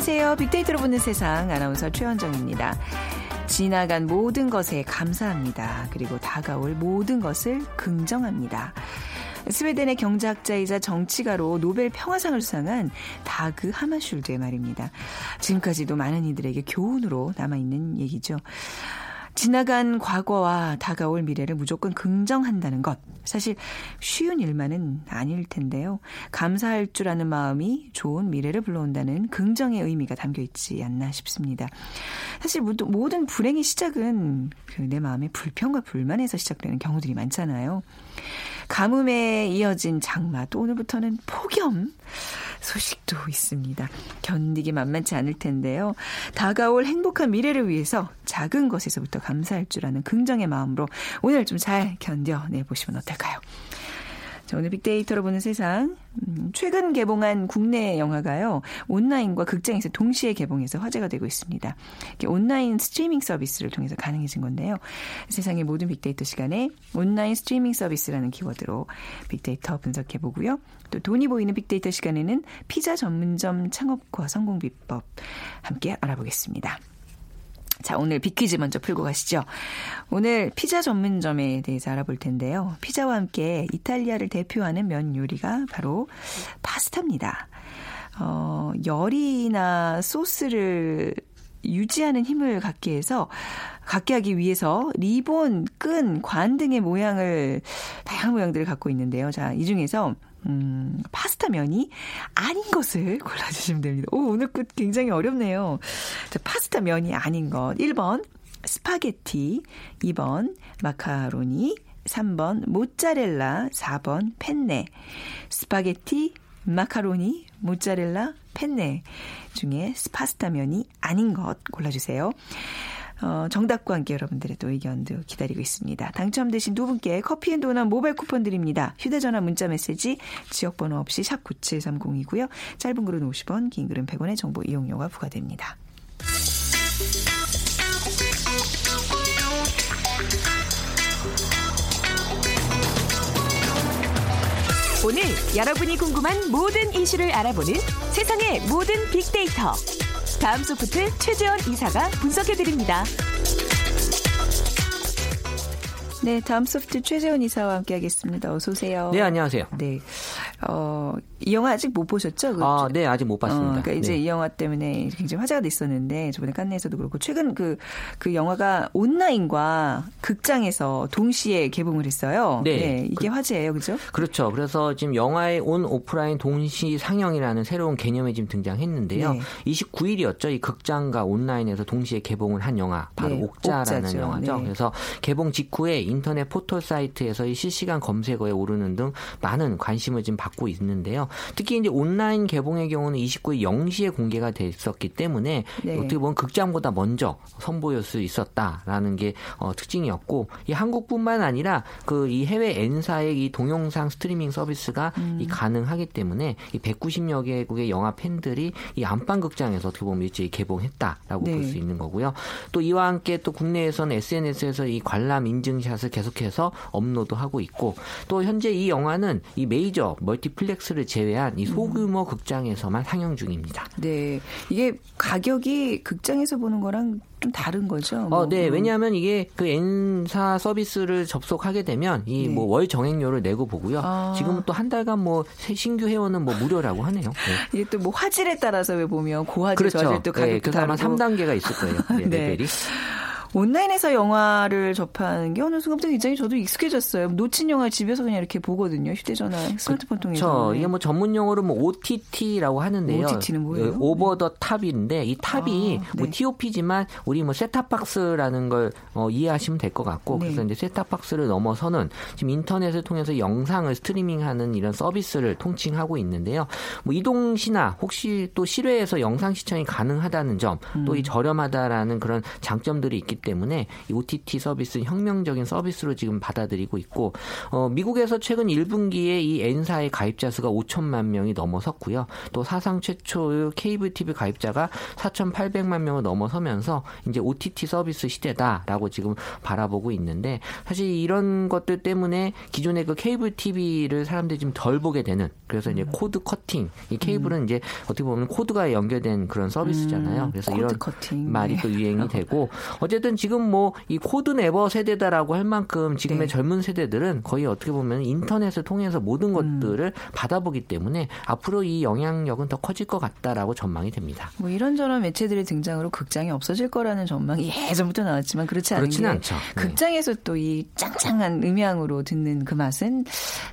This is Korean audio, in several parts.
안녕하세요. 빅데이터로 보는 세상 아나운서 최원정입니다. 지나간 모든 것에 감사합니다. 그리고 다가올 모든 것을 긍정합니다. 스웨덴의 경제학자이자 정치가로 노벨 평화상을 수상한 다그 하마슐드의 말입니다. 지금까지도 많은 이들에게 교훈으로 남아있는 얘기죠. 지나간 과거와 다가올 미래를 무조건 긍정한다는 것. 사실 쉬운 일만은 아닐 텐데요. 감사할 줄 아는 마음이 좋은 미래를 불러온다는 긍정의 의미가 담겨 있지 않나 싶습니다. 사실 모든 불행의 시작은 그 내 마음의 불평과 불만에서 시작되는 경우들이 많잖아요. 가뭄에 이어진 장마, 또 오늘부터는 폭염 소식도 있습니다. 견디기 만만치 않을 텐데요. 다가올 행복한 미래를 위해서 작은 것에서부터 감사할 줄 아는 긍정의 마음으로 오늘 좀 잘 견뎌내 보시면 어떨까요? 자, 오늘 빅데이터로 보는 세상. 음, 최근 개봉한 국내 영화가요. 온라인과 극장에서 동시에 개봉해서 화제가 되고 있습니다. 온라인 스트리밍 서비스를 통해서 가능해진 건데요. 세상의 모든 빅데이터 시간에 온라인 스트리밍 서비스라는 키워드로 빅데이터 분석해 보고요. 또 돈이 보이는 빅데이터 시간에는 피자 전문점 창업과 성공 비법 함께 알아보겠습니다. 자, 오늘 빅퀴즈 먼저 풀고 가시죠. 오늘 피자 전문점에 대해서 알아볼 텐데요. 피자와 함께 이탈리아를 대표하는 면 요리가 바로 파스타입니다. 어, 열이나 소스를 유지하는 힘을 갖게 해서 갖게 하기 위해서 리본, 끈, 관 등의 모양을 다양한 모양들을 갖고 있는데요. 자, 이 중에서 음, 파스타 면이 아닌 것을 골라주시면 됩니다. 오, 오늘 끝 굉장히 어렵네요. 자, 파스타 면이 아닌 것. 1번, 스파게티. 2번, 마카로니. 3번, 모짜렐라. 4번, 펜네. 스파게티, 마카로니, 모짜렐라, 펜네 중에 파스타 면이 아닌 것 골라주세요. 어, 정답과 함께 여러분들의 또 의견도 기다리고 있습니다. 당첨되신 두 분께 커피앤도넛 모바일 쿠폰 드립니다. 휴대전화 문자메시지 지역번호 없이 샵 9730이고요. 짧은 글은 50원, 긴 글은 100원의 정보 이용료가 부과됩니다. 오늘 여러분이 궁금한 모든 이슈를 알아보는 세상의 모든 빅데이터. 다음 소프트 최재원 이사가 분석해드립니다. 네, 다음 소프트 최재원 이사와 함께하겠습니다. 어서 오세요. 네, 안녕하세요. 네, 어, 이 영화 아직 못 보셨죠? 그, 아, 네, 아직 못 봤습니다. 어, 그러니까 이제 네. 이 영화 때문에 굉장히 화제가 됐었는데 저번에 칸네에서도 그렇고 최근 그, 그 영화가 온라인과 극장에서 동시에 개봉을 했어요. 네. 네 이게 그, 화제예요, 그죠? 그렇죠. 그래서 지금 영화의 온 오프라인 동시 상영이라는 새로운 개념이 지금 등장했는데요. 네. 29일이었죠. 이 극장과 온라인에서 동시에 개봉을 한 영화 바로 네, 옥자라는 옥자죠. 영화죠. 네. 그래서 개봉 직후에 인터넷 포털 사이트에서 이 실시간 검색어에 오르는 등 많은 관심을 지금 받고 있는데요. 특히 이제 온라인 개봉의 경우는 29일 0시에 공개가 됐었기 때문에 네. 어떻게 보면 극장보다 먼저 선보일 수 있었다라는 게 어, 특징이었고 이 한국뿐만 아니라 그 이 해외 N사의 이 동영상 스트리밍 서비스가 음. 이 가능하기 때문에 이 190여 개국의 영화 팬들이 이 안방 극장에서 어떻게 보면 일찍 개봉했다라고 네. 볼수 있는 거고요. 또 이와 함께 또 국내에서는 SNS에서 이 관람 인증샷을 계속해서 업로드하고 있고 또 현재 이 영화는 이 메이저 멀 티플렉스를 제외한 이 소규모 음. 극장에서만 상영 중입니다. 네. 이게 가격이 극장에서 보는 거랑 좀 다른 거죠. 뭐. 어, 네. 음. 왜냐하면 이게 그 N사 서비스를 접속하게 되면 이 뭐월 네. 정액료를 내고 보고요. 아. 지금은 또 한 달간 뭐 신규 회원은 뭐 무료라고 하네요. 네. 이게 또 뭐 화질에 따라서 왜 보면 고화질 그렇죠. 저질 또 가격도 네, 그래서 아마 3단계가 있을 거예요. 네, 네. 레벨이. 온라인에서 영화를 접하는 게 어느 순간부터 굉장히 저도 익숙해졌어요. 놓친 영화 집에서 그냥 이렇게 보거든요. 휴대전화, 스마트폰 통해서. 그렇죠. 이게 뭐 전문 용어로 뭐 OTT라고 하는데요. OTT는 뭐예요? over the top인데 이 top이 아, 뭐 네. TOP지만 우리 뭐 셋탑박스라는 걸 어, 이해하시면 될 것 같고 네. 그래서 이제 셋탑박스를 넘어서는 지금 인터넷을 통해서 영상을 스트리밍하는 이런 서비스를 통칭하고 있는데요. 뭐 이동 시나 혹시 또 실외에서 영상 시청이 가능하다는 점, 음. 또이 저렴하다라는 그런 장점들이 있기 때문에 이 OTT 서비스는 혁명적인 서비스로 지금 받아들이고 있고 어, 미국에서 최근 1분기에 이 N사의 가입자 수가 5천만 명이 넘어섰고요. 또 사상 최초의 케이블 TV 가입자가 4,800만 명을 넘어서면서 이제 OTT 서비스 시대다라고 지금 바라보고 있는데 사실 이런 것들 때문에 기존의 그 케이블 TV를 사람들이 좀 덜 보게 되는 그래서 이제 음. cord cutting 이 케이블은 음. 이제 어떻게 보면 코드가 연결된 그런 서비스잖아요. 음. 그래서 이런 커팅. 말이 네. 또 유행이 되고 어쨌든 지금 뭐 이 cord never 세대다라고 할 만큼 지금의 네. 젊은 세대들은 거의 어떻게 보면 인터넷을 통해서 모든 음. 것들을 받아보기 때문에 앞으로 이 영향력은 더 커질 것 같다라고 전망이 됩니다. 뭐 이런저런 매체들의 등장으로 극장이 없어질 거라는 전망이 예전부터 나왔지만 그렇지 않은 게 않죠. 네. 극장에서 또 이 짱짱한 음향으로 듣는 그 맛은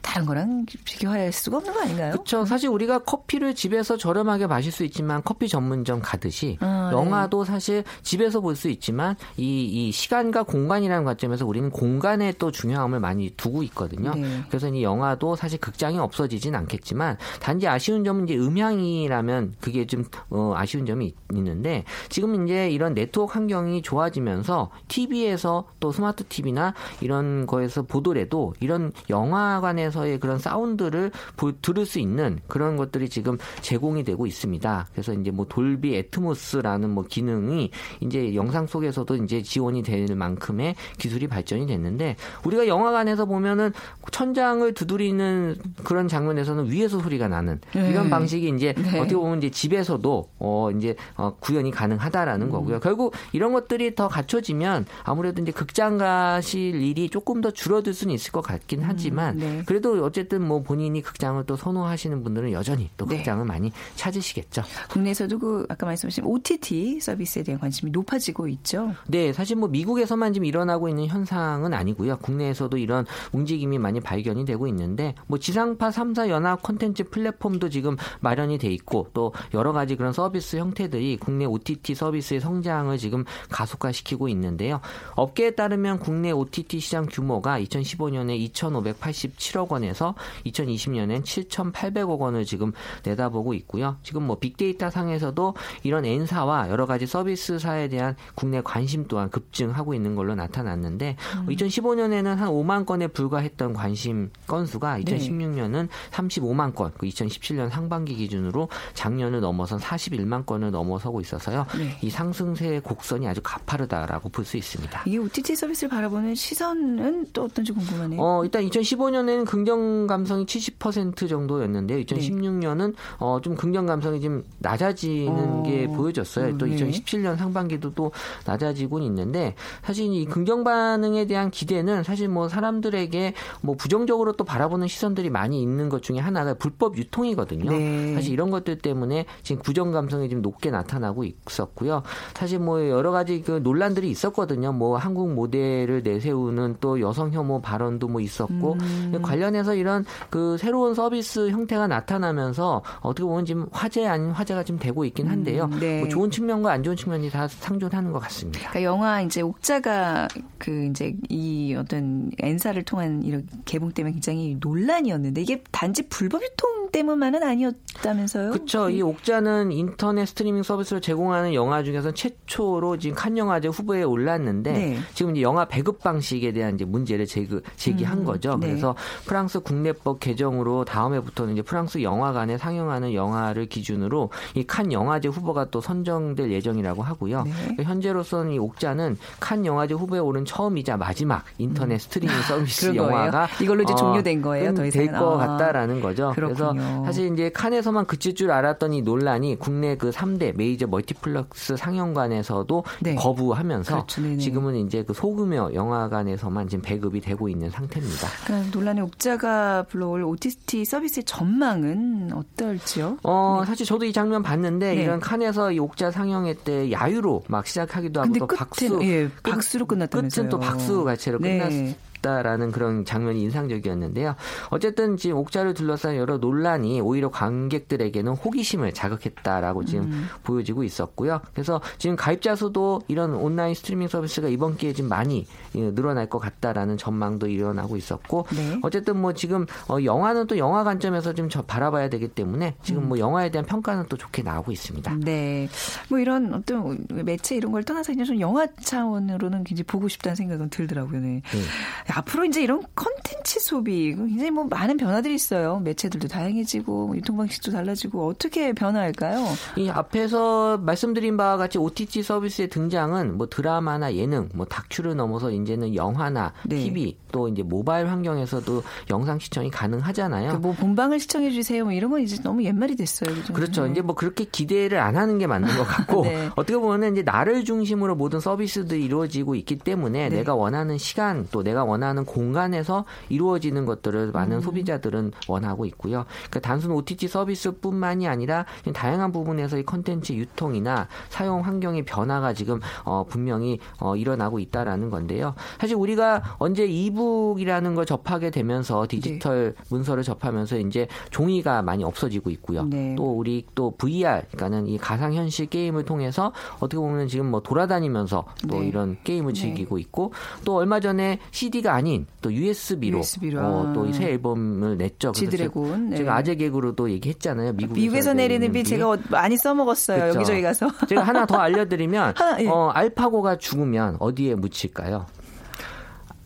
다른 거랑 비교할 수가 없는 거 아닌가요? 그렇죠. 사실 우리가 커피를 집에서 저렴하게 마실 수 있지만 커피 전문점 가듯이 아, 네. 영화도 네. 사실 집에서 볼 수 있지만 이, 이 시간과 공간이라는 관점에서 우리는 공간에 또 중요함을 많이 두고 있거든요. 네. 그래서 이 영화도 사실 극장이 없어지진 않겠지만 단지 아쉬운 점은 이제 음향이라면 그게 좀 어, 아쉬운 점이 있는데 지금 이제 이런 네트워크 환경이 좋아지면서 TV에서 또 스마트 TV나 이런 거에서 보더라도 이런 영화관에서의 그런 사운드를 보, 들을 수 있는 그런 것들이 지금 제공이 되고 있습니다. 그래서 이제 뭐 돌비 애트모스라는 뭐 기능이 이제 영상 속에서도 이제 지원이 될 만큼의 기술이 발전이 됐는데 우리가 영화관에서 보면은 천장을 두드리는 그런 장면에서는 위에서 소리가 나는 네. 이런 방식이 이제 네. 어떻게 보면 이제 집에서도 어 이제 어 구현이 가능하다라는 음. 거고요. 결국 이런 것들이 더 갖춰지면 아무래도 이제 극장 가실 일이 조금 더 줄어들 수는 있을 것 같긴 음, 하지만 음, 네. 그래도 어쨌든 뭐 본인이 극장을 또 선호하시는 분들은 여전히 또 네. 극장을 많이 찾으시겠죠. 국내에서도 그 아까 말씀하신 OTT 서비스에 대한 관심이 높아지고 있죠. 네, 사실 뭐 미국에서만 지금 일어나고 있는 현상은 아니고요. 국내에서도 이런 움직임이 많이 발견이 되고 있는데 뭐 지상파 3사 연합 콘텐츠 플랫폼도 지금 마련이 돼 있고 또 여러 가지 그런 서비스 형태들이 국내 OTT 서비스의 성장을 지금 가속화시키고 있는데요. 업계에 따르면 국내 OTT 시장 규모가 2015년에 2,587억 원에서 2020년엔 7,800억 원을 지금 내다보고 있고요. 지금 뭐 빅데이터 상에서도 이런 N사와 여러 가지 서비스사에 대한 국내 관심 또한 급증하고 있는 걸로 나타났는데 음. 2015년에는 한 5만 건에 불과했던 관심 건수가 2016년은 35만 건, 그 2017년 상반기 기준으로 작년을 넘어선 41만 건을 넘어서고 있어서요. 네. 이 상승세의 곡선이 아주 가파르다라고 볼 수 있습니다. 이 OTT 서비스를 바라보는 시선은 또 어떤지 궁금하네요. 어, 일단 2015년에는 긍정 감성이 70% 정도였는데요. 2016년은 네. 어, 좀 긍정 감성이 좀 낮아지는 어, 게 보여졌어요. 음, 또 2017년 상반기도 또 낮아지곤 있는데 사실 이 긍정 반응에 대한 기대는 사실 뭐 사람들에게 뭐 부정적으로 또 바라보는 시선들이 많이 있는 것 중에 하나가 불법 유통이거든요. 네. 사실 이런 것들 때문에 지금 부정 감성이 좀 높게 나타나고 있었고요. 사실 뭐 여러 가지 그 논란들이 있었거든요. 뭐 한국 모델을 내세우는 또 여성 혐오 발언도 뭐 있었고 음. 관련해서 이런 그 새로운 서비스 형태가 나타나면서 어떻게 보면 지금 화제 아닌 화제가 좀 되고 있긴 한데요. 음, 네. 뭐 좋은 측면과 안 좋은 측면이 다 상존하는 것 같습니다. 그러니까 영화 이제 옥자가 그 이제 이 어떤 엔사를 통한 이런 개봉 때문에 굉장히 논란이었는데 이게 단지 불법 유통 때문만은 아니었다면서요? 그렇죠. 이 옥자는 인터넷 스트리밍 서비스를 제공하는 영화 중에서 최초로 지금 칸 영화제 후보에 올랐는데 네. 지금 이제 영화 배급 방식에 대한 이제 문제를 제기, 제기한 음, 거죠. 네. 그래서 프랑스 국내법 개정으로 다음 해부터는 이제 프랑스 영화관에 상영하는 영화를 기준으로 이 칸 영화제 후보가 또 선정될 예정이라고 하고요. 네. 현재로서는 이 옥자는 칸 영화제 후보에 오른 처음이자 마지막 인터넷 음. 스트리밍 서비스 영화가 이걸로 이제 어, 종료된 거예요. 될것 아, 같다라는 거죠. 그렇군요. 그래서 사실 이제 칸에서만 그칠 줄 알았던 이 논란이 국내 그 3대 메이저 멀티플렉스 상영관에서도 네. 거부하면서 그렇죠. 지금은 이제 그 소규모 영화관에서만 지금 배급이 되고 있는 상태입니다. 그러니까 논란의 옥자가 불러올 OTT 서비스의 전망은 어떨지요? 어, 네. 사실 저도 이 장면 봤는데 네. 이런 칸에서 이 옥자 상영회 때 야유로 막 시작하기도 하고 또 박수 예, 박수로 끝났다면서요. 끝은 또 박수 가채로 네. 끝났 있었다라는 그런 장면이 인상적이었는데요. 어쨌든 지금 옥자를 둘러싼 여러 논란이 오히려 관객들에게는 호기심을 자극했다라고 지금 음. 보여지고 있었고요. 그래서 지금 가입자 수도 이런 온라인 스트리밍 서비스가 이번 기회에 지금 많이 예, 늘어날 것 같다라는 전망도 일어나고 있었고 네. 어쨌든 뭐 지금 어 영화는 또 영화 관점에서 좀 바라봐야 되기 때문에 지금 뭐 음. 영화에 대한 평가는 또 좋게 나오고 있습니다. 네. 뭐 이런 어떤 매체 이런 걸 떠나서 그냥 좀 영화 차원으로는 굉장히 보고 싶다는 생각은 들더라고요. 네. 네. 앞으로 이제 이런 컨텐츠 소비 굉장히 뭐 많은 변화들이 있어요. 매체들도 다양해지고 유통 방식도 달라지고 어떻게 변화할까요? 이 앞에서 말씀드린 바와 같이 OTT 서비스의 등장은 뭐 드라마나 예능, 뭐 다큐를 넘어서 이제는 영화나 네. TV 또 이제 모바일 환경에서도 영상 시청이 가능하잖아요. 그 뭐 본방을 시청해 주세요. 뭐 이런 건 이제 너무 옛말이 됐어요. 그죠? 그렇죠. 네. 이제 뭐 그렇게 기대를 안 하는 게 맞는 것 같고 네. 어떻게 보면 이제 나를 중심으로 모든 서비스들이 이루어지고 있기 때문에 네. 내가 원하는 시간 또 내가 원하는 공간에서 이루어지는 것들을 많은 음. 소비자들은 원하고 있고요. 그러니까 단순 OTT 서비스뿐만이 아니라 다양한 부분에서 이 컨텐츠 유통이나 사용 환경의 변화가 지금 어 분명히 어 일어나고 있다라는 건데요. 사실 우리가 언제 이북이라는 걸 접하게 되면서 디지털 네. 문서를 접하면서 이제 종이가 많이 없어지고 있고요. 네. 또 우리 또 VR 그러니까는 이 가상 현실 게임을 통해서 어떻게 보면 지금 뭐 돌아다니면서 또 네. 이런 게임을 네. 즐기고 있고 또 얼마 전에 CD가 아닌 또 USB로, USB로. 어, 또이 새 앨범을 냈죠. 지드래곤. 제가 네. 아재 개그로도 얘기했잖아요. 미국에서, 미국에서 내리는 비 제가 많이 써먹었어요. 그렇죠. 여기저기 가서. 제가 하나 더 알려드리면 하나, 예. 어, 알파고가 죽으면 어디에 묻힐까요?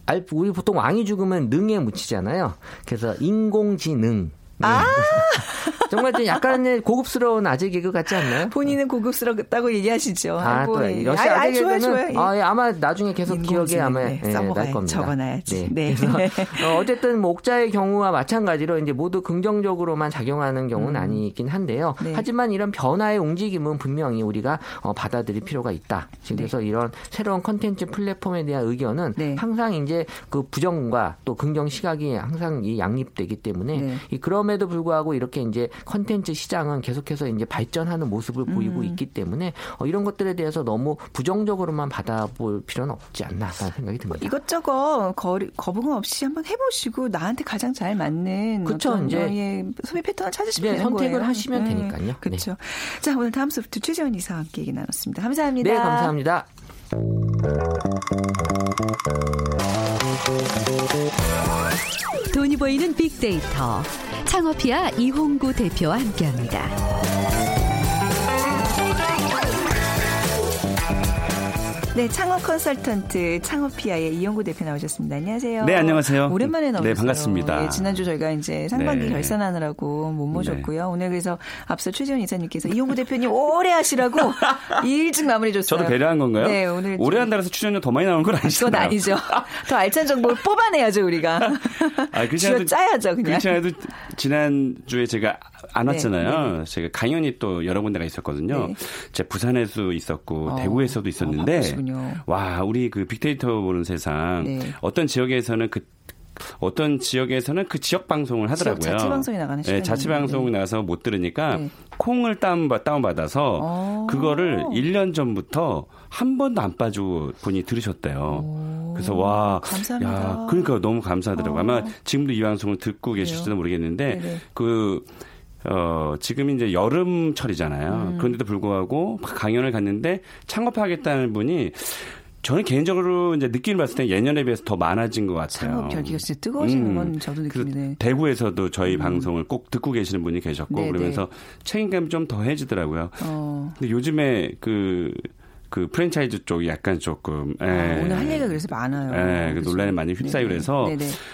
알, 우리 보통 왕이 죽으면 능에 묻히잖아요. 그래서 인공지능. 네. 아! 정말 좀 약간의 고급스러운 아재 개그 같지 않나요? 본인은 고급스럽다고 얘기하시죠. 아, 또 역시 아, 아재 개그는 좋아요, 좋아요. 아, 아마 나중에 계속 기억에 아마 네, 네, 날 겁니다. 적어놔야지. 네. 네. 어, 어쨌든 뭐 옥자의 경우와 마찬가지로 이제 모두 긍정적으로만 작용하는 경우는 음. 아니긴 한데요. 네. 하지만 이런 변화의 움직임은 분명히 우리가 어, 받아들일 필요가 있다. 그래서 네. 이런 새로운 컨텐츠 플랫폼에 대한 의견은 네. 항상 이제 그 부정과 또 긍정 시각이 항상 이 양립되기 때문에 이 그럼에도 불구하고 이렇게 이제 컨텐츠 시장은 계속해서 이제 발전하는 모습을 보이고 음. 있기 때문에 어, 이런 것들에 대해서 너무 부정적으로만 받아볼 필요는 없지 않나라는 생각이 듭니다. 이것저것 거리, 거부감 없이 한번 해보시고 나한테 가장 잘 맞는 그렇죠. 이제 소비 패턴을 찾으시면 네, 되는 선택을 거예요. 하시면 네. 되니까요. 그렇죠. 네. 자 오늘 다음 소프트 최재원 이사와 함께 얘기 나눴습니다. 감사합니다. 네, 감사합니다. 보이는 빅데이터 창업피아 이홍구 대표와 함께합니다. 네, 창업 컨설턴트 창업피아의 이영구 대표 나오셨습니다. 안녕하세요. 네, 안녕하세요. 오랜만에 나오셨어요. 네, 반갑습니다. 네, 지난주 저희가 이제 상반기 네. 결산하느라고 못 모셨고요. 네. 오늘 그래서 앞서 최지원 이사님께서 이영구 대표님 오래 하시라고 일찍 마무리해 줬어요. 저도 배려한 건가요? 네, 오늘 오래 한다고 해서 출연료 더 많이 나오는 건 아니잖아요. 그건 아니죠. 더 알찬 정보를 뽑아내야죠, 우리가. 아, 그렇지 짜야죠, 그냥. 그렇지 않아도 지난주에 제가 안 네, 왔잖아요. 네. 제가 강연이 또 여러 군데가 있었거든요. 네. 제가 부산에도 있었고 어, 대구에서도 있었는데 어, 와 우리 그 빅데이터 보는 세상 네. 어떤 지역에서는 그 어떤 지역에서는 그 지역 방송을 하더라고요. 자치 방송이 나가는 시간. 네, 자치 방송이 네. 나서 못 들으니까 네. 콩을 다운 다운 받아서 어. 그거를 1년 전부터 한 번도 안 빠지고 분이 들으셨대요. 오. 그래서 와, 감사합니다. 야, 그러니까 너무 감사하더라고요. 어. 아마 지금도 이 방송을 듣고 계실지도 모르겠는데 네네. 그 어, 지금 이제 여름철이잖아요. 음. 그런데도 불구하고 강연을 갔는데 창업하겠다는 분이 저는 개인적으로 이제 느낌을 봤을 때 예년에 비해서 더 많아진 것 같아요. 창업 열기가 진짜 뜨거워지는 음. 건 저도 느낌이네. 대구에서도 저희 음. 방송을 꼭 듣고 계시는 분이 계셨고 네네. 그러면서 책임감이 좀 더해지더라고요. 어. 근데 요즘에 그 그 프랜차이즈 쪽이 약간 조금 아, 예. 오늘 할 얘기가 그래서 많아요. 예, 그 논란이 많이 휩싸이고 그래서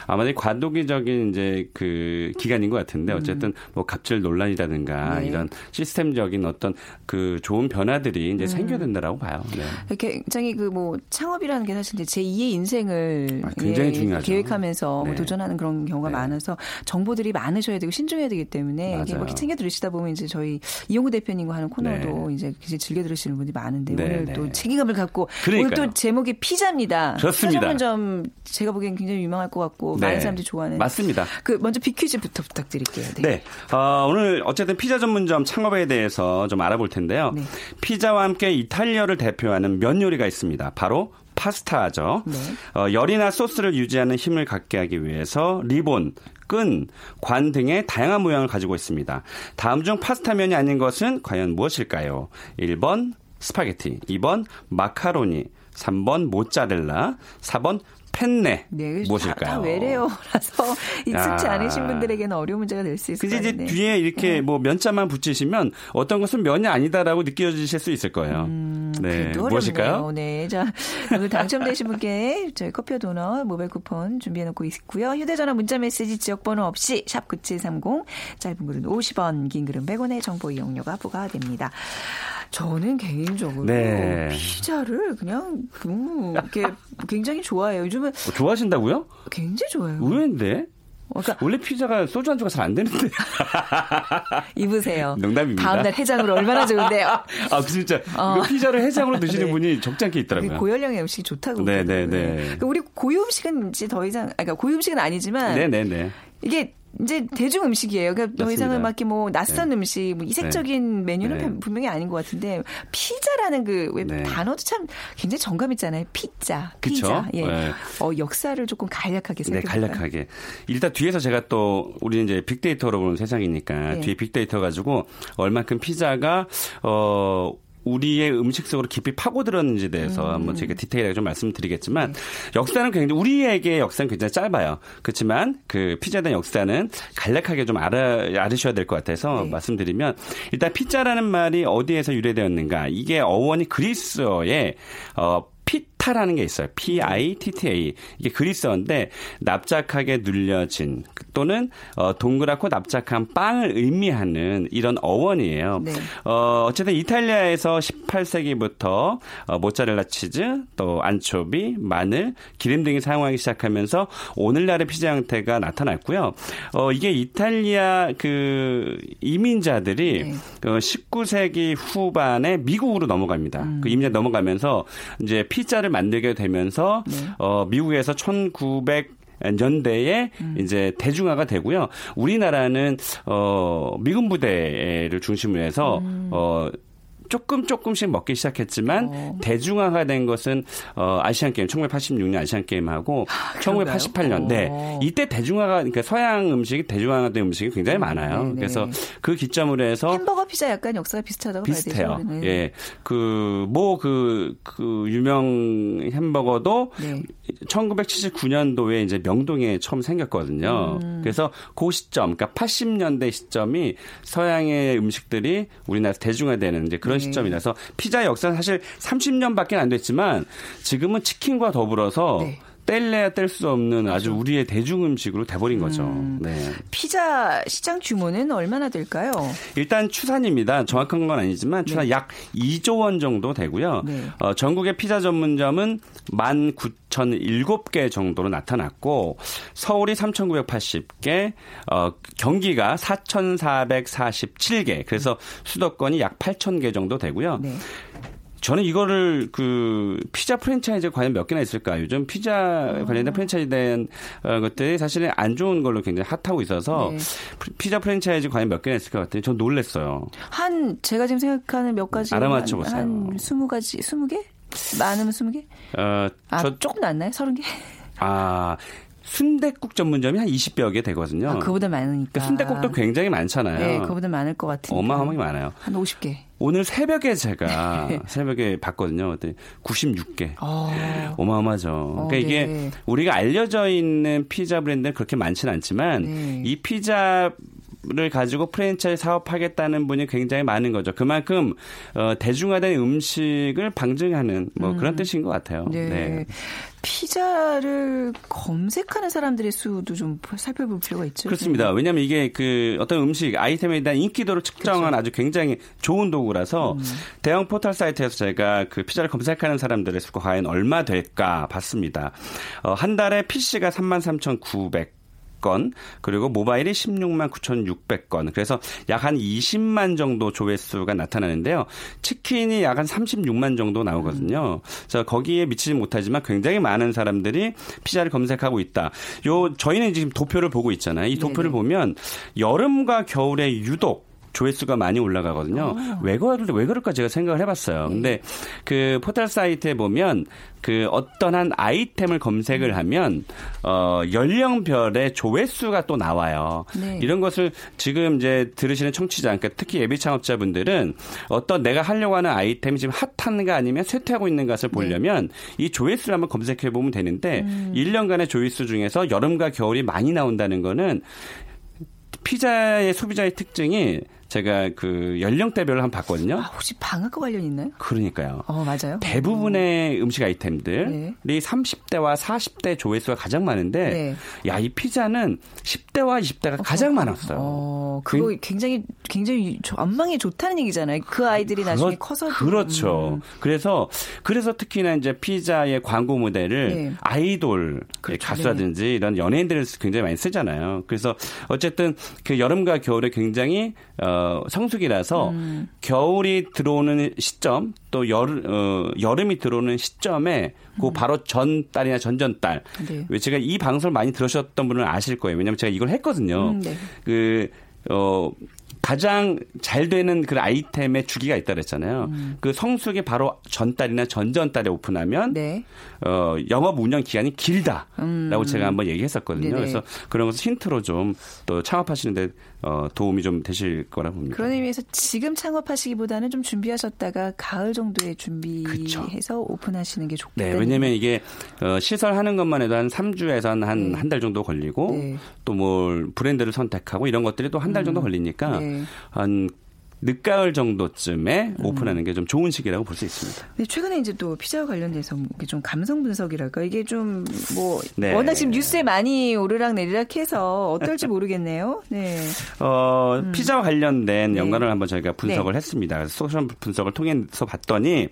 아마 과도기적인 이제 그 기간인 것 같은데 음. 어쨌든 뭐 갑질 논란이라든가 네. 이런 시스템적인 어떤 그 좋은 변화들이 이제 음. 생겨야 된다라고 봐요. 네. 굉장히 그 뭐 창업이라는 게 사실 제 2의 인생을 아, 굉장히 예, 중요하죠. 계획하면서 뭐 네. 도전하는 그런 경우가 네. 많아서 정보들이 많으셔야 되고 신중해야 되기 때문에 뭐 챙겨 들으시다 보면 이제 저희 이용구 대표님과 하는 코너도 네. 이제 즐겨 들으시는 분이 많은데 오늘 또 네. 책임감을 갖고 그러니까요. 오늘 또 제목이 피자입니다. 좋습니다. 전문점 제가 보기엔 굉장히 유명할 것 같고 네. 많은 사람들이 좋아하는 맞습니다. 그 먼저 비퀴즈부터 부탁드릴게요. 네. 네. 어, 오늘 어쨌든 피자 전문점 창업에 대해서 좀 알아볼 텐데요. 네. 피자와 함께 이탈리아를 대표하는 면 요리가 있습니다. 바로 파스타죠. 네. 어, 열이나 소스를 유지하는 힘을 갖게 하기 위해서 리본, 끈, 관 등의 다양한 모양을 가지고 있습니다. 다음 중 파스타면이 아닌 것은 과연 무엇일까요? 1번 스파게티, 2번 마카로니, 3번 모짜렐라, 4번 펜네 네, 무엇일까요? 다, 외래어라서 익숙치 아. 않으신 분들에게는 어려운 문제가 될 수 있을 거예요. 이제 뒤에 이렇게 네. 뭐 면자만 붙이시면 어떤 것은 면이 아니다라고 느껴지실 수 있을 거예요. 음, 네, 무엇일까요? 네, 자 오늘 당첨되신 분께 저희 커피와 도넛 모바일 쿠폰 준비해놓고 있고요. 휴대전화 문자메시지 지역번호 없이 샵 #9730 짧은 글은 50원, 긴 글은 100원의 정보 이용료가 부과됩니다. 저는 개인적으로 네. 피자를 그냥 너무 이렇게 굉장히 좋아해요. 요즘은 어, 좋아하신다고요? 굉장히 좋아요. 의외인데. 그러니까 원래 피자가 소주 안주가 잘 안 되는데. 입으세요. 농담입니다. 다음날 해장으로 얼마나 좋은데요. 아 진짜 어. 피자를 해장으로 드시는 네. 분이 적지 않게 있더라고요. 고열량의 음식이 좋다고. 네네네. 네, 네. 그러니까 우리 고유 음식은 이제 더 이상, 그러니까 고유 음식은 아니지만. 네네네. 이게 이제 대중 음식이에요. 그러니까 더 이상은 막 이렇게 뭐 낯선 네. 음식, 뭐 이색적인 네. 메뉴는 네. 분명히 아닌 것 같은데 피자라는 그왜 네. 단어도 참 굉장히 정감 있잖아요. 피자, 피자. 예. 네. 어 역사를 조금 간략하게 네, 간략하게. 일단 뒤에서 제가 또 우리는 이제 빅데이터로 보는 세상이니까 네. 뒤에 빅데이터 가지고 얼만큼 피자가 어 우리의 음식 속으로 깊이 파고들었는지에 대해서 음. 한번 제가 디테일하게 좀 말씀드리겠지만 네. 역사는 굉장히 우리에게 역사는 굉장히 짧아요. 그렇지만 그 피자에 대한 역사는 간략하게 좀 알아 알으셔야 될 것 같아서 네. 말씀드리면 일단 피자라는 말이 어디에서 유래되었는가 이게 어원이 그리스어의 어 피타라는 게 있어요. P-I-T-T-A. 이게 그리스어인데 납작하게 눌려진 또는 어, 동그랗고 납작한 빵을 의미하는 이런 어원이에요. 네. 어, 어쨌든 이탈리아에서 18세기부터 어, 모짜렐라 치즈, 또 안초비, 마늘, 기름 등이 사용하기 시작하면서 오늘날의 피자 형태가 나타났고요. 어, 이게 이탈리아 그 이민자들이 네. 어, 19세기 후반에 미국으로 넘어갑니다. 음. 그 이민자 넘어가면서 이제 피자를 만들게 되면서 네. 어, 미국에서 1900 연대에 음. 이제 대중화가 되고요. 우리나라는 어 미군 부대를 중심으로 해서 음. 어 조금 조금씩 먹기 시작했지만 어. 대중화가 된 것은 어 아시안 게임 1986년 아시안 게임하고 아, 1988년 네 어. 이때 대중화가 그러니까 서양 음식이 대중화된 음식이 굉장히 음, 많아요. 네네. 그래서 그 기점으로 해서 햄버거 피자 약간 역사가 비슷하다고 비슷해요. 되죠. 예. 그 뭐 그그 그 유명 햄버거도 네. 1979년도에 이제 명동에 처음 생겼거든요. 음. 그래서 그 시점 그러니까 80년대 시점이 서양의 음식들이 우리나라에서 대중화되는 이제 그런 네. 시점이라서 피자 역사는 사실 30년밖에 안 됐지만 지금은 치킨과 더불어서 네. 뗄래야 뗄 수 없는 아주 우리의 대중 음식으로 돼버린 거죠. 음, 네. 피자 시장 규모는 얼마나 될까요? 일단 추산입니다. 정확한 건 아니지만 추산 네. 약 2조 원 정도 되고요. 네. 어, 전국의 피자 전문점은 19,007개 정도로 나타났고 서울이 3,980개, 어, 경기가 4,447개. 그래서 수도권이 약 8,000개 정도 되고요. 네. 저는 이거를 그 피자 프랜차이즈 과연 몇 개나 있을까? 요즘 피자 관련된 프랜차이즈에 대한 어, 것들이 사실은 안 좋은 걸로 굉장히 핫하고 있어서 네. 피자 프랜차이즈 과연 몇 개나 있을 것 같아요. 전 놀랬어요. 한 제가 지금 생각하는 몇 가지 알아맞혀 보세요. 한 20가지, 20개? 많으면 20개? 어, 아, 저, 조금 낫나요? 30개? 아, 순대국 전문점이 한 20여 개 되거든요. 아, 그보다 많으니까. 그러니까 순대국도 굉장히 많잖아요. 네, 그보다 많을 것 같아요. 어마어마하게 많아요. 한 50개. 오늘 새벽에 제가 네. 새벽에 봤거든요. 그때 96개. 어. 어마어마하죠. 어, 그러니까 이게 네. 우리가 알려져 있는 피자 브랜드는 그렇게 많지는 않지만 네. 이 피자 를 가지고 프랜차이즈 사업하겠다는 분이 굉장히 많은 거죠. 그만큼 어, 대중화된 음식을 방증하는 뭐 음. 그런 뜻인 것 같아요. 네. 네. 피자를 검색하는 사람들의 수도 좀 살펴볼 필요가 있죠. 그렇습니다. 왜냐하면 이게 그 어떤 음식 아이템에 대한 인기도를 측정한 그렇죠. 아주 굉장히 좋은 도구라서 음. 대형 포털 사이트에서 제가 그 피자를 검색하는 사람들의 수가 과연 얼마 될까 봤습니다. 어, 한 달에 PC가 33,900 건 그리고 모바일이 16만 9,600건 그래서 약 한 20만 정도 조회수가 나타나는데요. 치킨이 약 한 36만 정도 나오거든요. 그래서 거기에 미치지 못하지만 굉장히 많은 사람들이 피자를 검색하고 있다. 요 저희는 지금 도표를 보고 있잖아요. 이 도표를 네네. 보면 여름과 겨울에 유독 조회수가 많이 올라가거든요. 어. 왜, 왜 그럴까 제가 생각을 해봤어요. 근데 그 포털 사이트에 보면 그 어떤 한 아이템을 검색을 하면 어 연령별의 조회수가 또 나와요. 네. 이런 것을 지금 이제 들으시는 청취자, 그러니까 특히 예비 창업자분들은 어떤 내가 하려고 하는 아이템이 지금 핫한가 아니면 쇠퇴하고 있는 것을 보려면 네. 이 조회수를 한번 검색해 보면 되는데 음. 1년간의 조회수 중에서 여름과 겨울이 많이 나온다는 거는 피자의 소비자의 특징이 제가 그 연령대별로 한번 봤거든요. 아, 혹시 방학과 관련 있나요? 그러니까요. 어, 맞아요. 대부분의 음. 식 아이템들이 네. 30대와 40대 조회수가 가장 많은데 네. 야, 이 피자는 10대와 20대가 어, 가장 많았어요. 어, 그거 그, 굉장히 굉장히 안망이 좋다는 얘기잖아요. 그 아이들이 그렇, 나중에 커서 그렇죠. 음. 그래서 그래서 특히나 이제 피자의 광고 모델을 네. 아이돌 그렇죠. 가수라든지 네. 이런 연예인들을 굉장히 많이 쓰잖아요. 그래서 어쨌든 그 여름과 겨울에 굉장히 어 어, 성수기라서 음. 겨울이 들어오는 시점 또 여름 어, 여름이 들어오는 시점에 그 음. 바로 전 달이나 전전 달. 네. 왜 제가 이 방송을 많이 들으셨던 분은 아실 거예요. 왜냐하면 제가 이걸 했거든요. 음, 네. 그 어. 가장 잘 되는 그 아이템의 주기가 있다 그랬잖아요. 음. 그 성수기 바로 전달이나 전전달에 오픈하면 네. 어, 영업 운영 기간이 길다라고 음. 제가 한번 얘기했었거든요. 네네. 그래서 그런 것을 힌트로 좀 또 창업하시는데 어, 도움이 좀 되실 거라 봅니다. 그런 의미에서 지금 창업하시기보다는 좀 준비하셨다가 가을 정도에 준비해서 그쵸. 오픈하시는 게 좋겠다. 네, 왜냐면 이게 어, 시설하는 것만 해도 한 3주에서 한 한달 네. 정도 걸리고 네. 또뭐 브랜드를 선택하고 이런 것들이 또 한 달 정도 음. 걸리니까 네. 한 늦가을 정도쯤에 음. 오픈하는 게 좀 좋은 시기라고 볼 수 있습니다. 네, 최근에 이제 또 피자와 관련돼서 좀 감성 분석이랄까 이게 좀뭐 네. 워낙 지금 뉴스에 많이 오르락 내리락 해서 어떨지 모르겠네요. 네. 어, 음. 피자와 관련된 네. 연관을 한번 저희가 분석을 네. 했습니다. 소셜 분석을 통해서 봤더니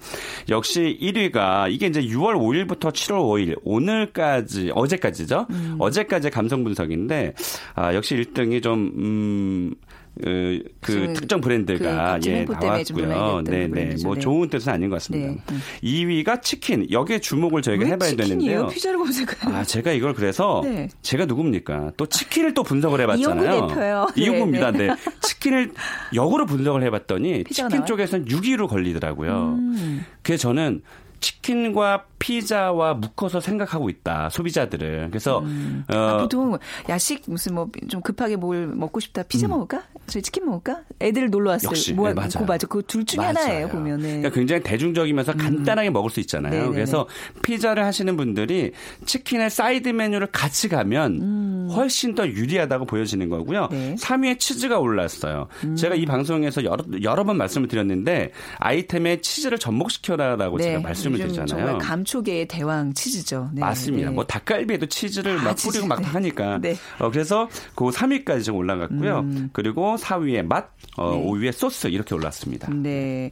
역시 1위가 이게 이제 6월 5일부터 7월 5일 오늘까지 어제까지죠. 음. 어제까지 감성 분석인데 아, 역시 1등이 좀 음, 그, 그 특정 브랜드가 그 예 나왔고요. 네네 네. 뭐 네. 좋은 뜻은 아닌 것 같습니다. 네. 2위가 치킨. 여기에 주목을 저희가 해봐야 치킨이에요? 되는데요. 피자를 검색하아 제가 이걸 그래서 네. 제가 누굽니까? 또 치킨을 또 분석을 해봤잖아요. 이용구 대표요. 이용구입니다. 네. 네. 치킨을 역으로 분석을 해봤더니 치킨 나와요? 쪽에서는 6위로 걸리더라고요. 음. 그래서 저는 치킨과 피자와 묶어서 생각하고 있다 소비자들을 그래서 음. 어, 아, 보통 야식 무슨 뭐 좀 급하게 뭘 먹고 싶다 피자 음. 먹을까 저희 치킨 먹을까 애들 놀러 왔어요 역시 뭐, 네, 맞아요 맞아 그 둘 중에 맞아요. 하나예요 보면은 그러니까 굉장히 대중적이면서 음. 간단하게 먹을 수 있잖아요 네네네. 그래서 피자를 하시는 분들이 치킨의 사이드 메뉴를 같이 가면 음. 훨씬 더 유리하다고 보여지는 거고요 네. 3위에 치즈가 올랐어요 음. 제가 이 방송에서 여러, 여러 번 말씀을 드렸는데 아이템에 치즈를 접목시켜라라고 네. 제가 말씀을 드렸잖아요 정말 감초 계의 대왕 치즈죠. 네. 맞습니다. 네. 뭐 닭갈비에도 치즈를 아, 막 치즈. 뿌리고 막 네. 하니까. 네. 어, 그래서 그 3위까지 좀 올라갔고요. 음. 그리고 4위에 맛, 어, 네. 5위에 소스 이렇게 올랐습니다. 네.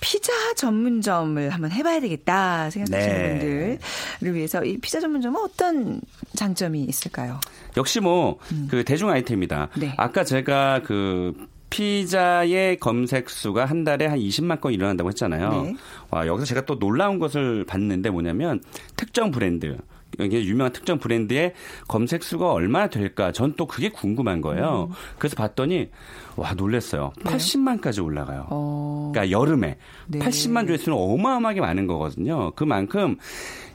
피자 전문점을 한번 해봐야 되겠다 생각하시는 네. 분들을 위해서 이 피자 전문점은 어떤 장점이 있을까요? 역시 뭐그 음. 대중 아이템이다. 네. 아까 제가 그 피자의 검색 수가 한 달에 한 20만 건 일어난다고 했잖아요. 네. 와, 여기서 제가 또 놀라운 것을 봤는데 뭐냐면 특정 브랜드 이게 유명한 특정 브랜드의 검색 수가 얼마나 될까? 전 또 그게 궁금한 거예요. 음. 그래서 봤더니 와 놀랬어요. 네. 80만까지 올라가요. 어. 그러니까 여름에 네. 80만 조회수는 어마어마하게 많은 거거든요. 그만큼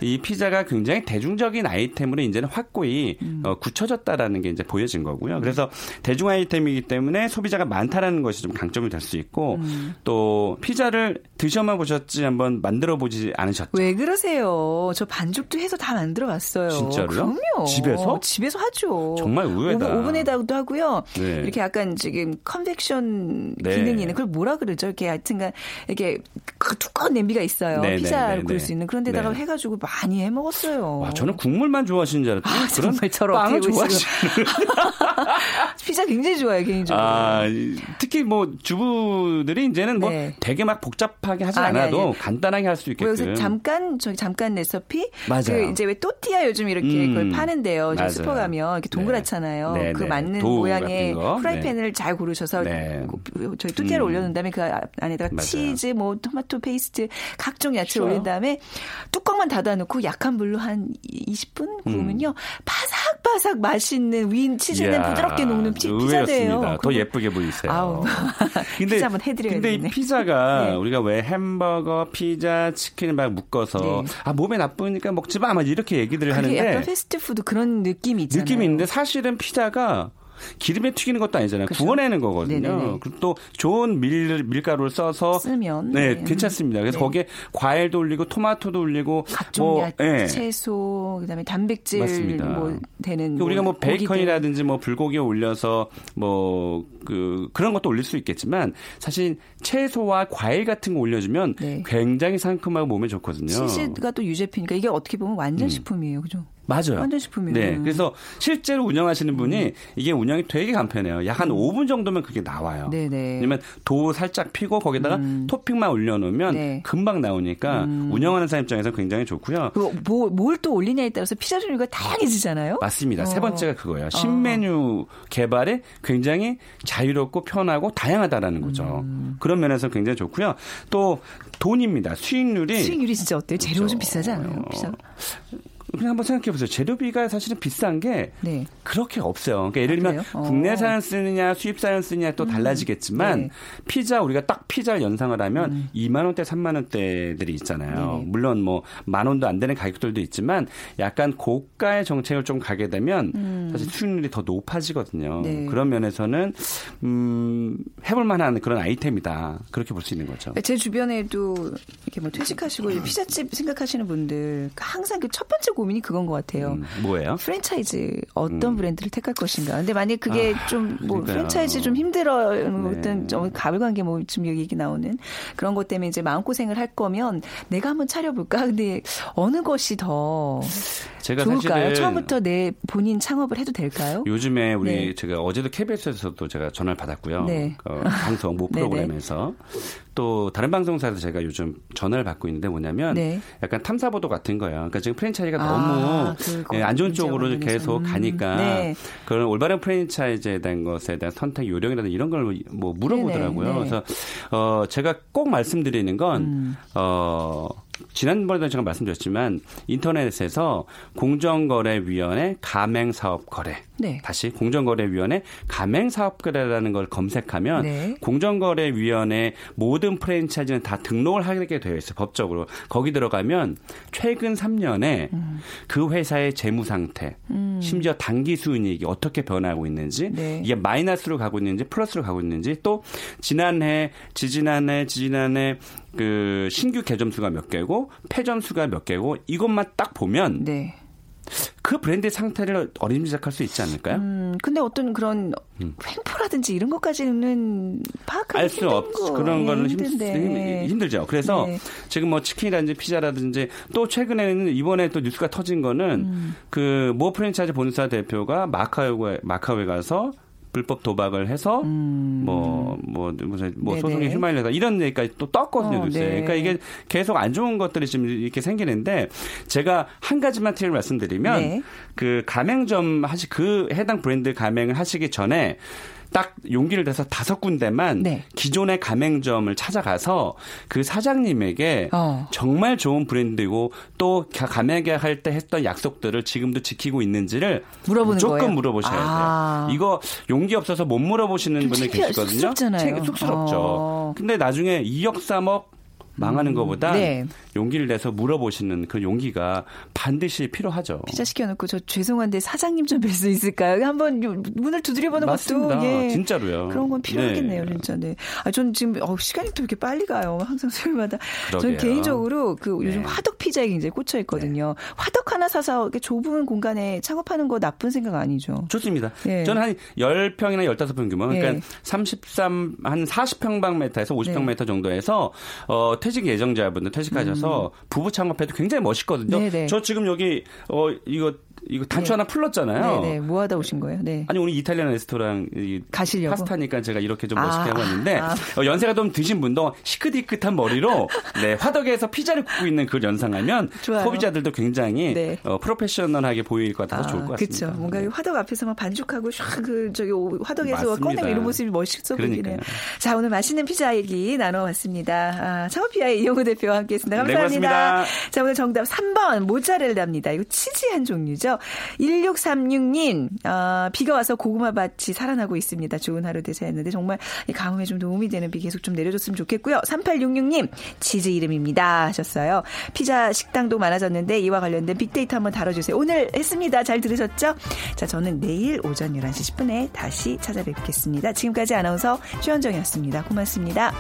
이 피자가 굉장히 대중적인 아이템으로 이제는 확고히 음. 어, 굳혀졌다라는 게 이제 보여진 거고요. 그래서 대중 아이템이기 때문에 소비자가 많다라는 것이 좀 강점이 될 수 있고 음. 또 피자를 드셔만 보셨지 한번 만들어 보지 않으셨죠? 왜 그러세요? 저 반죽도 해서 다 만들어 봤어요. 진짜로요? 그럼요. 집에서? 집에서 하죠. 정말 의외다. 오븐, 에다도 하고요. 네. 이렇게 약간 지금 컨벡션 네. 기능이 있는 그걸 뭐라 그러죠? 이렇게 하여튼간 이렇게 그 두꺼운 냄비가 있어요. 네, 네 피자를 구울 수 있는 그런 데다가 네. 해가지고 많이 해 먹었어요. 와, 저는 국물만 좋아하시는 줄 알았더니 아, 정말 저런 빵을 좋아하시는 피자 굉장히 좋아요 개인적으로. 아, 특히 뭐 주부들이 이제는 뭐 네. 되게 막 복잡하게 하지 아, 않아도 아니, 아니. 간단하게 할 수 있게끔. 여기서 잠깐 저기 잠깐 레시피. 맞아요. 그 이제 왜또 토티아 요즘 이렇게 음. 그걸 파는데요. 저 슈퍼 가면 이렇게 동그랗잖아요. 네. 그 맞는 모양의 프라이팬을 잘 고르셔서 그 저희 토티아를 음. 올려놓은 다음에 그 안에다가 맞아요. 치즈, 뭐 토마토 페이스트, 각종 야채를 올린 다음에 뚜껑만 닫아 놓고 약한 불로 한 20분 구우면요. 음. 바삭바삭 맛있는 위 치즈는 부드럽게 녹는 피자돼요. 더 예쁘게 보이세요. 아우. 근데, 피자 한번 해드려야 근데 이 피자가 네. 우리가 왜 햄버거, 피자, 치킨을 막 묶어서 네. 아 몸에 나쁘니까 먹지 마, 막 이렇게 얘기들을 하는데 약간 패스트푸드 그런 느낌이 있잖아요. 느낌이 있는데 사실은 피자가 기름에 튀기는 것도 아니잖아요. 그렇죠. 구워내는 거거든요. 네네네. 그리고 또 좋은 밀 밀가루를 써서 쓰면 네, 네. 괜찮습니다. 그래서 네. 거기에 과일도 올리고 토마토도 올리고 각종 뭐, 야채, 네. 채소, 그다음에 단백질 맞습니다. 뭐 되는 우리가 뭐, 뭐 베이컨이라든지 뭐 불고기 올려서 뭐 그 그런 것도 올릴 수 있겠지만 사실 채소와 과일 같은 거 올려주면 네. 굉장히 상큼하고 몸에 좋거든요. 치즈가 또 유제품이니까 이게 어떻게 보면 완전 음. 식품이에요, 그죠? 맞아요. 완전식품이에요. 네. 그래서 실제로 운영하시는 분이 음. 이게 운영이 되게 간편해요. 약한 5분 음. 정도면 그게 나와요. 네네. 왜냐면 도 살짝 피고 거기다가 음. 토핑만 올려놓으면 네. 금방 나오니까 음. 운영하는 사람 입장에서 굉장히 좋고요. 뭐, 뭘또 올리냐에 따라서 피자 종류가 다양해지잖아요. 맞습니다. 어. 세 번째가 그거예요. 신메뉴 어. 개발에 굉장히 자유롭고 편하고 다양하다라는 거죠. 음. 그런 면에서 굉장히 좋고요. 또 돈입니다. 수익률이 수익률이 진짜 어때요? 재료 그렇죠. 좀 비싸지 않아요? 피자? 그냥 한번 생각해 보세요. 재료비가 사실은 비싼 게 네. 그렇게 없어요. 그러니까 예를 들면 아, 국내산 쓰느냐 수입산 쓰느냐 또 음. 달라지겠지만 네. 피자 우리가 딱 피자를 연상을 하면 음. 2만 원대, 3만 원대들이 있잖아요. 네. 물론 뭐 만 원도 안 되는 가격들도 있지만 약간 고가의 정책을 좀 가게 되면 음. 사실 수익률이 더 높아지거든요. 네. 그런 면에서는 음, 해볼 만한 그런 아이템이다. 그렇게 볼 수 있는 거죠. 제 주변에도 이렇게 뭐 퇴직하시고 피자집 생각하시는 분들 항상 그 첫 번째 고 민이 그건 것 같아요. 음, 뭐예요? 프랜차이즈 어떤 음. 브랜드를 택할 것인가. 근데 만약 그게 아, 좀뭐 프랜차이즈 좀 힘들어 네. 어떤 좀 가불관계 뭐 지금 얘기 나오는 그런 것 때문에 이제 마음 고생을 할 거면 내가 한번 차려볼까. 근데 어느 것이 더 좋을까요? 처음부터 내 본인 창업을 해도 될까요? 요즘에 우리 네. 제가 어제도 KBS에서도 제가 전화를 받았고요. 네. 어, 방송 모 프로그램에서 또 다른 방송사에서 제가 요즘 전화를 받고 있는데 뭐냐면 네. 약간 탐사 보도 같은 거예요. 그러니까 지금 프랜차이즈가 아, 너무 예, 안 좋은 쪽으로 계속 음. 가니까 네. 그런 올바른 프랜차이즈에 대한 것에 대한 선택 요령이라든 이런 걸 뭐 물어보더라고요. 네네. 그래서 어 제가 꼭 말씀드리는 건 음. 어. 지난번에도 제가 말씀드렸지만 인터넷에서 공정거래위원회 가맹사업거래 네. 다시 공정거래위원회 가맹사업거래라는 걸 검색하면 네. 공정거래위원회 모든 프랜차이즈는 다 등록을 하게 되어 있어요 법적으로 거기 들어가면 최근 3년에 음. 그 회사의 재무 상태 음. 심지어 단기 수익이 어떻게 변하고 있는지 네. 이게 마이너스로 가고 있는지 플러스로 가고 있는지 또 지난해 지지난해 지지난해 그 신규 개점 수가 몇 개고 폐점 수가 몇 개고 이것만 딱 보면 네. 그 브랜드의 상태를 어림짐작할 수 있지 않을까요? 음, 근데 어떤 그런 음. 횡포라든지 이런 것까지는 파악하기 알수 없. 그런 거는 힘, 힘들죠. 그래서 네. 지금 뭐 치킨이라든지 피자라든지 또 최근에는 이번에 또 뉴스가 터진 거는 음. 그모 프랜차이즈 본사 대표가 마카오에 마카오에 가서 불법 도박을 해서 음. 뭐, 뭐, 뭐, 뭐 소송에 휘말려다 이런 얘기까지 또 떴거든요, 어, 뉴스에. 네. 그러니까 이게 계속 안 좋은 것들이 지금 이렇게 생기는데 제가 한 가지만 팁을 말씀드리면 네. 그 가맹점 하시, 그 해당 브랜드 가맹을 하시기 전에 딱 용기를 내서 다섯 군데만 네. 기존의 가맹점을 찾아가서 그 사장님에게 어. 정말 좋은 브랜드고 또 가맹할 때 했던 약속들을 지금도 지키고 있는지를 물어보는 무조건 거예요? 물어보셔야 아. 돼요. 이거 용기 없어서 못 물어보시는 분들 계시거든요. 쑥스럽잖아요. 쑥스럽죠. 어. 근데 나중에 2억 3억 망하는 음. 것보다 네. 용기를 내서 물어보시는 그 용기가 반드시 필요하죠. 피자 시켜놓고 저 죄송한데 사장님 좀 뵐 수 있을까요? 한번 문을 두드려보는 맞습니다. 것도 예. 진짜로요. 그런 건 필요하겠네요, 네. 진짜. 네. 아, 전 지금 어, 시간이 또 이렇게 빨리 가요. 항상 수요일마다. 저는 개인적으로 그 요즘 네. 화덕 피자에 굉장히 꽂혀 있거든요. 네. 화덕 하나 사서 이렇게 좁은 공간에 창업하는 거 나쁜 생각 아니죠. 좋습니다. 예. 저는 한 10평이나 15평 규모, 그러니까 예. 33, 한 40평방미터에서 50평미터 정도에서 어, 퇴직 예정자분들 퇴직하셔서 음. 부부 창업해도 굉장히 멋있거든요. 네네. 저 지금 여기 어 이거 이거 단추 네. 하나 풀렀잖아요. 네, 뭐 하다 오신 거예요? 네. 아니 오늘 이탈리안 레스토랑 가시려고 파스타니까 제가 이렇게 좀 멋있게 아, 해봤는데 아. 어, 연세가 좀 드신 분도 시크디끗한 머리로 네 화덕에서 피자를 굽고 있는 그 연상하면 소비자들도 굉장히 네. 어, 프로페셔널하게 보일 것 같아서 아, 좋을 것 같습니다. 그렇죠. 뭔가 네. 화덕 앞에서만 반죽하고 샥그 저기 화덕에서 꺼내고 이런 모습이 멋있어 보이네요. 자 오늘 맛있는 피자 얘기 나눠봤습니다. 아, 창업 피아의 이용우 대표와 함께했습니다. 네, 감사합니다. 네, 자 오늘 정답 3번 모짜렐라입니다. 이거 치즈 한 종류죠. 1636님 어, 비가 와서 고구마 밭이 살아나고 있습니다. 좋은 하루 되세요 했는데 정말 가뭄에 좀 도움이 되는 비 계속 좀 내려줬으면 좋겠고요. 3866님 치즈 이름입니다 하셨어요. 피자 식당도 많아졌는데 이와 관련된 빅데이터 한번 다뤄주세요. 오늘 했습니다. 잘 들으셨죠? 자 저는 내일 오전 11시 10분에 다시 찾아뵙겠습니다. 지금까지 아나운서 최현정이었습니다. 고맙습니다.